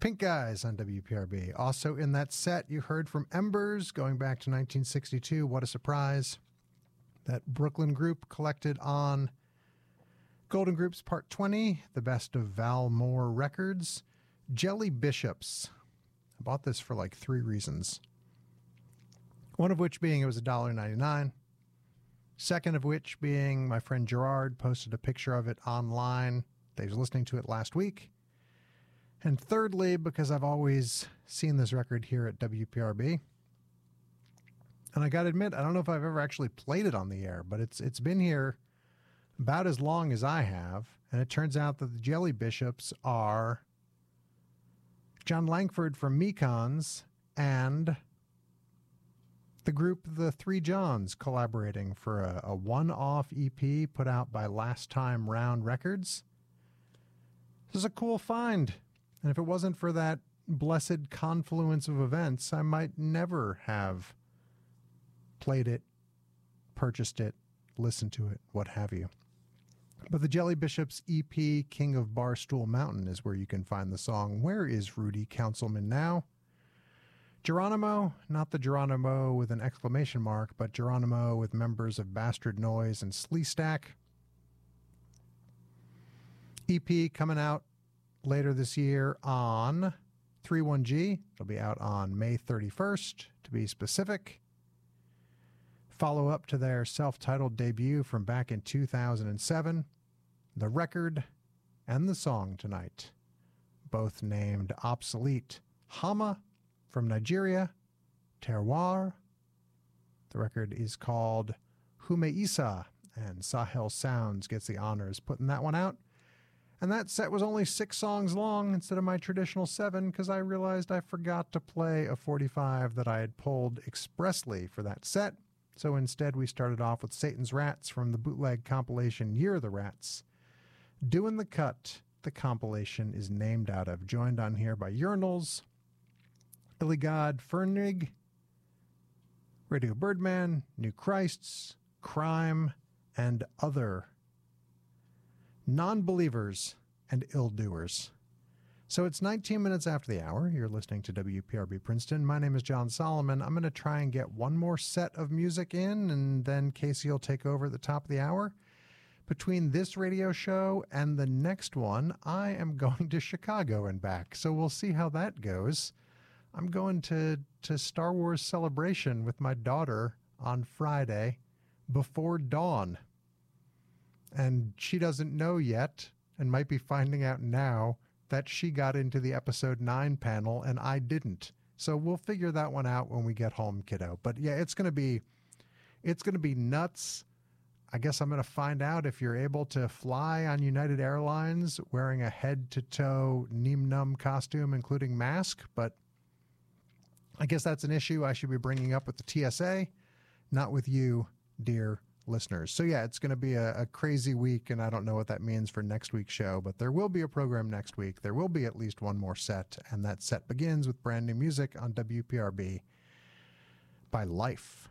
Pink Guys on WPRB. Also in that set, you heard from Embers going back to 1962. What a surprise. That Brooklyn group collected on Golden Groups Part 20, the best of Val Moore records. Jelly Bishops. I bought this for like three reasons. One of which being it was $1.99. Second of which being my friend Gerard posted a picture of it online. They was listening to it last week. And thirdly, because I've always seen this record here at WPRB. And I got to admit, I don't know if I've ever actually played it on the air, but it's it's been here about as long as I have. And it turns out that the Jelly Bishops are Jon Langford from Mekons and the group The Three Johns collaborating for a, a one off EP put out by Last Time Round Records. This is a cool find. And if it wasn't for that blessed confluence of events, I might never have played it, purchased it, listened to it, what have you. But the Jelly Bishops EP, King of Barstool Mountain, is where you can find the song Where is Rudy Councilman Now? Geronimo, not the Geronimo with an exclamation mark, but Geronimo with members of Bastard Noise and Sleestack. EP coming out later this year on 31G. It'll be out on May 31st, to be specific. Follow up to their self titled debut from back in 2007. The record and the song tonight, both named Obsolete Hama from Nigeria, Terroir. The record is called Houmeissa, and Sahel Sounds gets the honors putting that one out. And that set was only six songs long instead of my traditional seven because I realized I forgot to play a 45 that I had pulled expressly for that set. So instead, we started off with Satan's Rats from the bootleg compilation Year of the Rats. Doing the Cut, the compilation is named out of, joined on here by Urinals, Illigod Fernig, Radio Birdman, New Christs, Crime, and other non believers and ill doers. So it's 19 minutes after the hour. You're listening to WPRB Princeton. My name is Jon Solomon. I'm going to try and get one more set of music in, and then Casey will take over at the top of the hour. Between this radio show and the next one, I am (laughs) going to Chicago and back. So we'll see how that goes. I'm going to, to Star Wars Celebration with my daughter on Friday before dawn. And she doesn't know yet and might be finding out now that she got into the episode 9 panel and I didn't. So we'll figure that one out when we get home, kiddo. But yeah, it's going to be it's going to be nuts. I guess I'm going to find out if you're able to fly on United Airlines wearing a head to toe Nien Nunb costume, including mask. But I guess that's an issue I should be bringing up with the TSA, not with you, dear listeners. So, yeah, it's going to be a, a, crazy week, and I don't know what that means for next week's show, but there will be a program next week. There will be at least one more set, and that set begins with brand new music on WPRB by Life.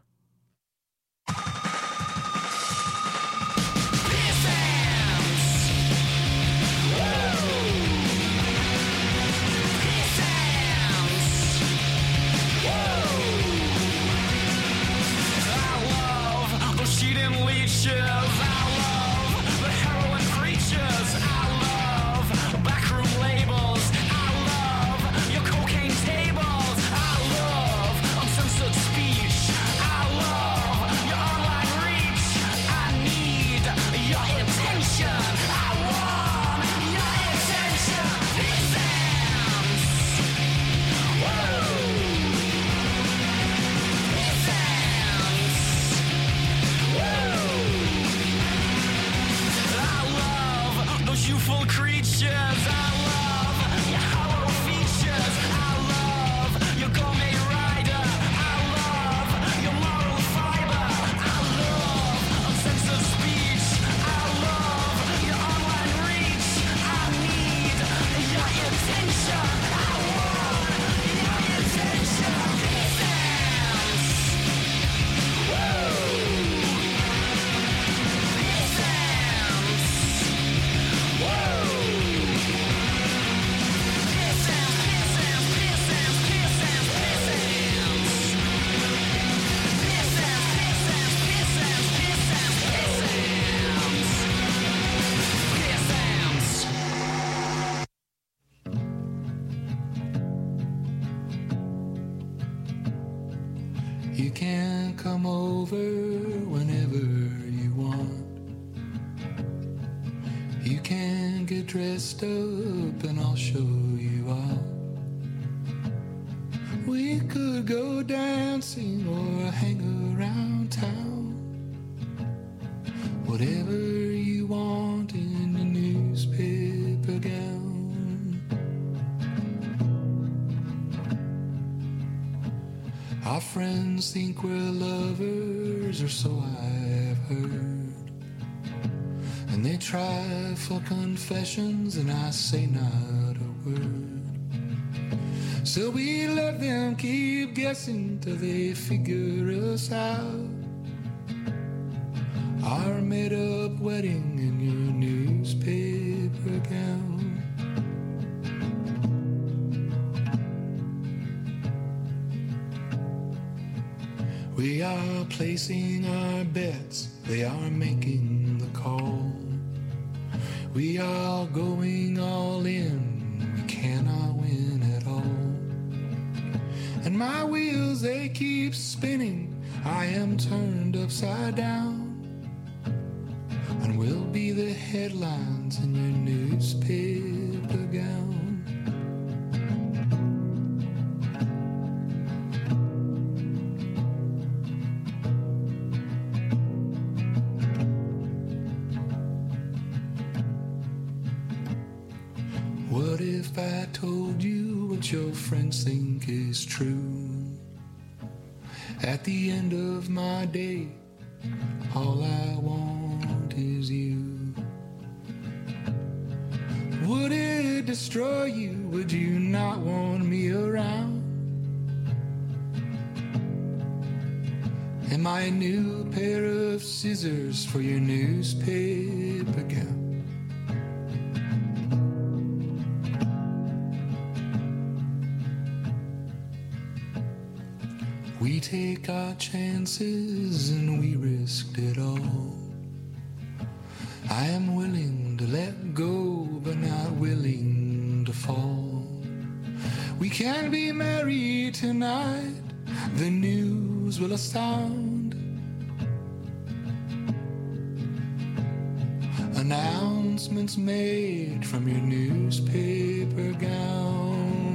Show try for confessions, and I say not a word. So we let them keep guessing till they figure us out. Our made up wedding in your newspaper gown. We are placing our bets, they are making the call. We are going all in, we cannot win at all. And my wheels, they keep spinning, I am turned upside down. And we'll be the headlines in your newspaper gown. Think is true? At the end of my day, all I want is you. Would it destroy you? Would you not want me around? Am I a new pair of scissors for your newspaper gown? Take our chances and we risked it all. I am willing to let go, but not willing to fall. We can be married tonight, the news will astound. Announcements made from your newspaper gown.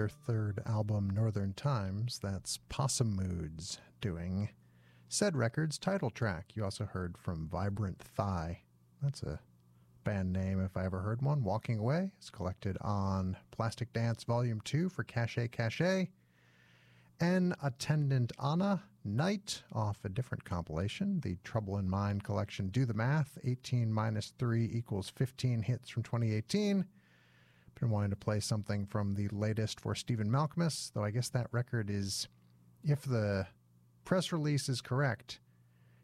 Their third album, Northern Times, that's Possum Moods doing said record's title track. You also heard from Vibrant Thigh. That's a band name if I ever heard one. Walking Away is collected on Plastic Dance Volume 2 for Cache Cache. And Attendant Anna Night off a different compilation, the Trouble in Mind collection. Do the math 18 minus 3 equals 15 hits from 2018. Been wanting to play something from the latest for Stephen Malkmus, though I guess that record is, if the press release is correct,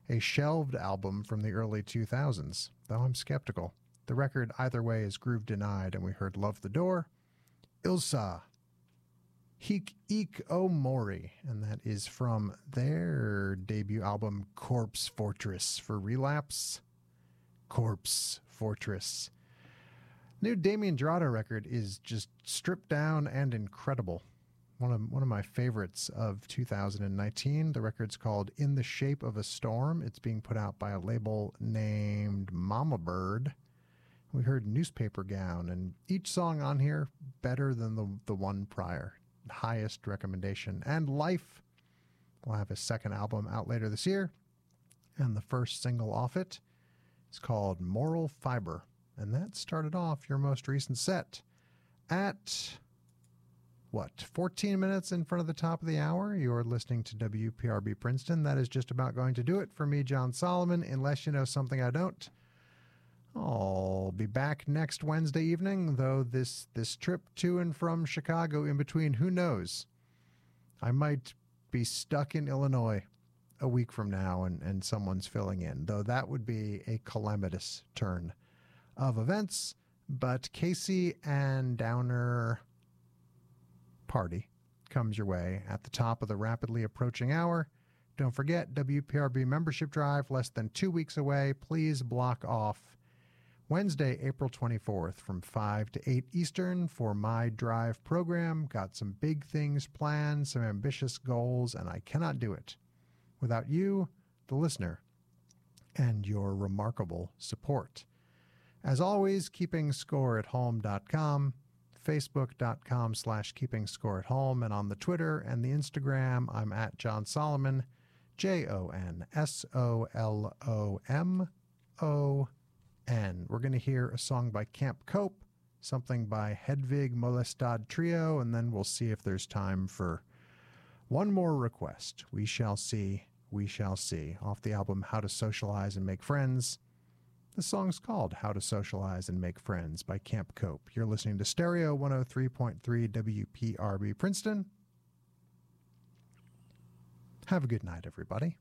a shelved album from the early 2000s, though I'm skeptical. The record, either way, is groove denied, and we heard Love the Door, Ilsa, Hik Ik O Mori, and that is from their debut album, Corpse Fortress, for Relapse. Corpse Fortress. New Damien Jurado record is just stripped down and incredible. One of one of my favorites of 2019. The record's called In the Shape of a Storm. It's being put out by a label named Mama Bird. We heard Newspaper Gown, and each song on here better than the the one prior. Highest recommendation. And Life will have a second album out later this year, and the first single off it is called Moral Fiber. And that started off your most recent set at what, 14 minutes in front of the top of the hour? You're listening to WPRB Princeton. That is just about going to do it for me, Jon Solomon, unless you know something I don't. I'll be back next Wednesday evening, though this this trip to and from Chicago in between, who knows? I might be stuck in Illinois a week from now and, and someone's filling in, though that would be a calamitous turn of events. But Casey and Downer party comes your way at the top of the rapidly approaching hour. Don't forget, WPRB membership drive less than two weeks away. Please block off Wednesday, April 24th from 5 to 8 Eastern for my drive program. Got some big things planned, some ambitious goals, and I cannot do it without you, the listener, and your remarkable support. As always, keeping score at home.com, facebook.com slash keeping score at home, and on the Twitter and the Instagram, I'm at Jon Solomon, J O N S O L O M O N. We're going to hear a song by Camp Cope, something by Hedvig Mollestad Trio, and then we'll see if there's time for one more request. We shall see. We shall see. Off the album How to Socialize and Make Friends. The song's called How to Socialize and Make Friends by Camp Cope. You're listening to Stereo 103.3 WPRB Princeton. Have a good night, everybody.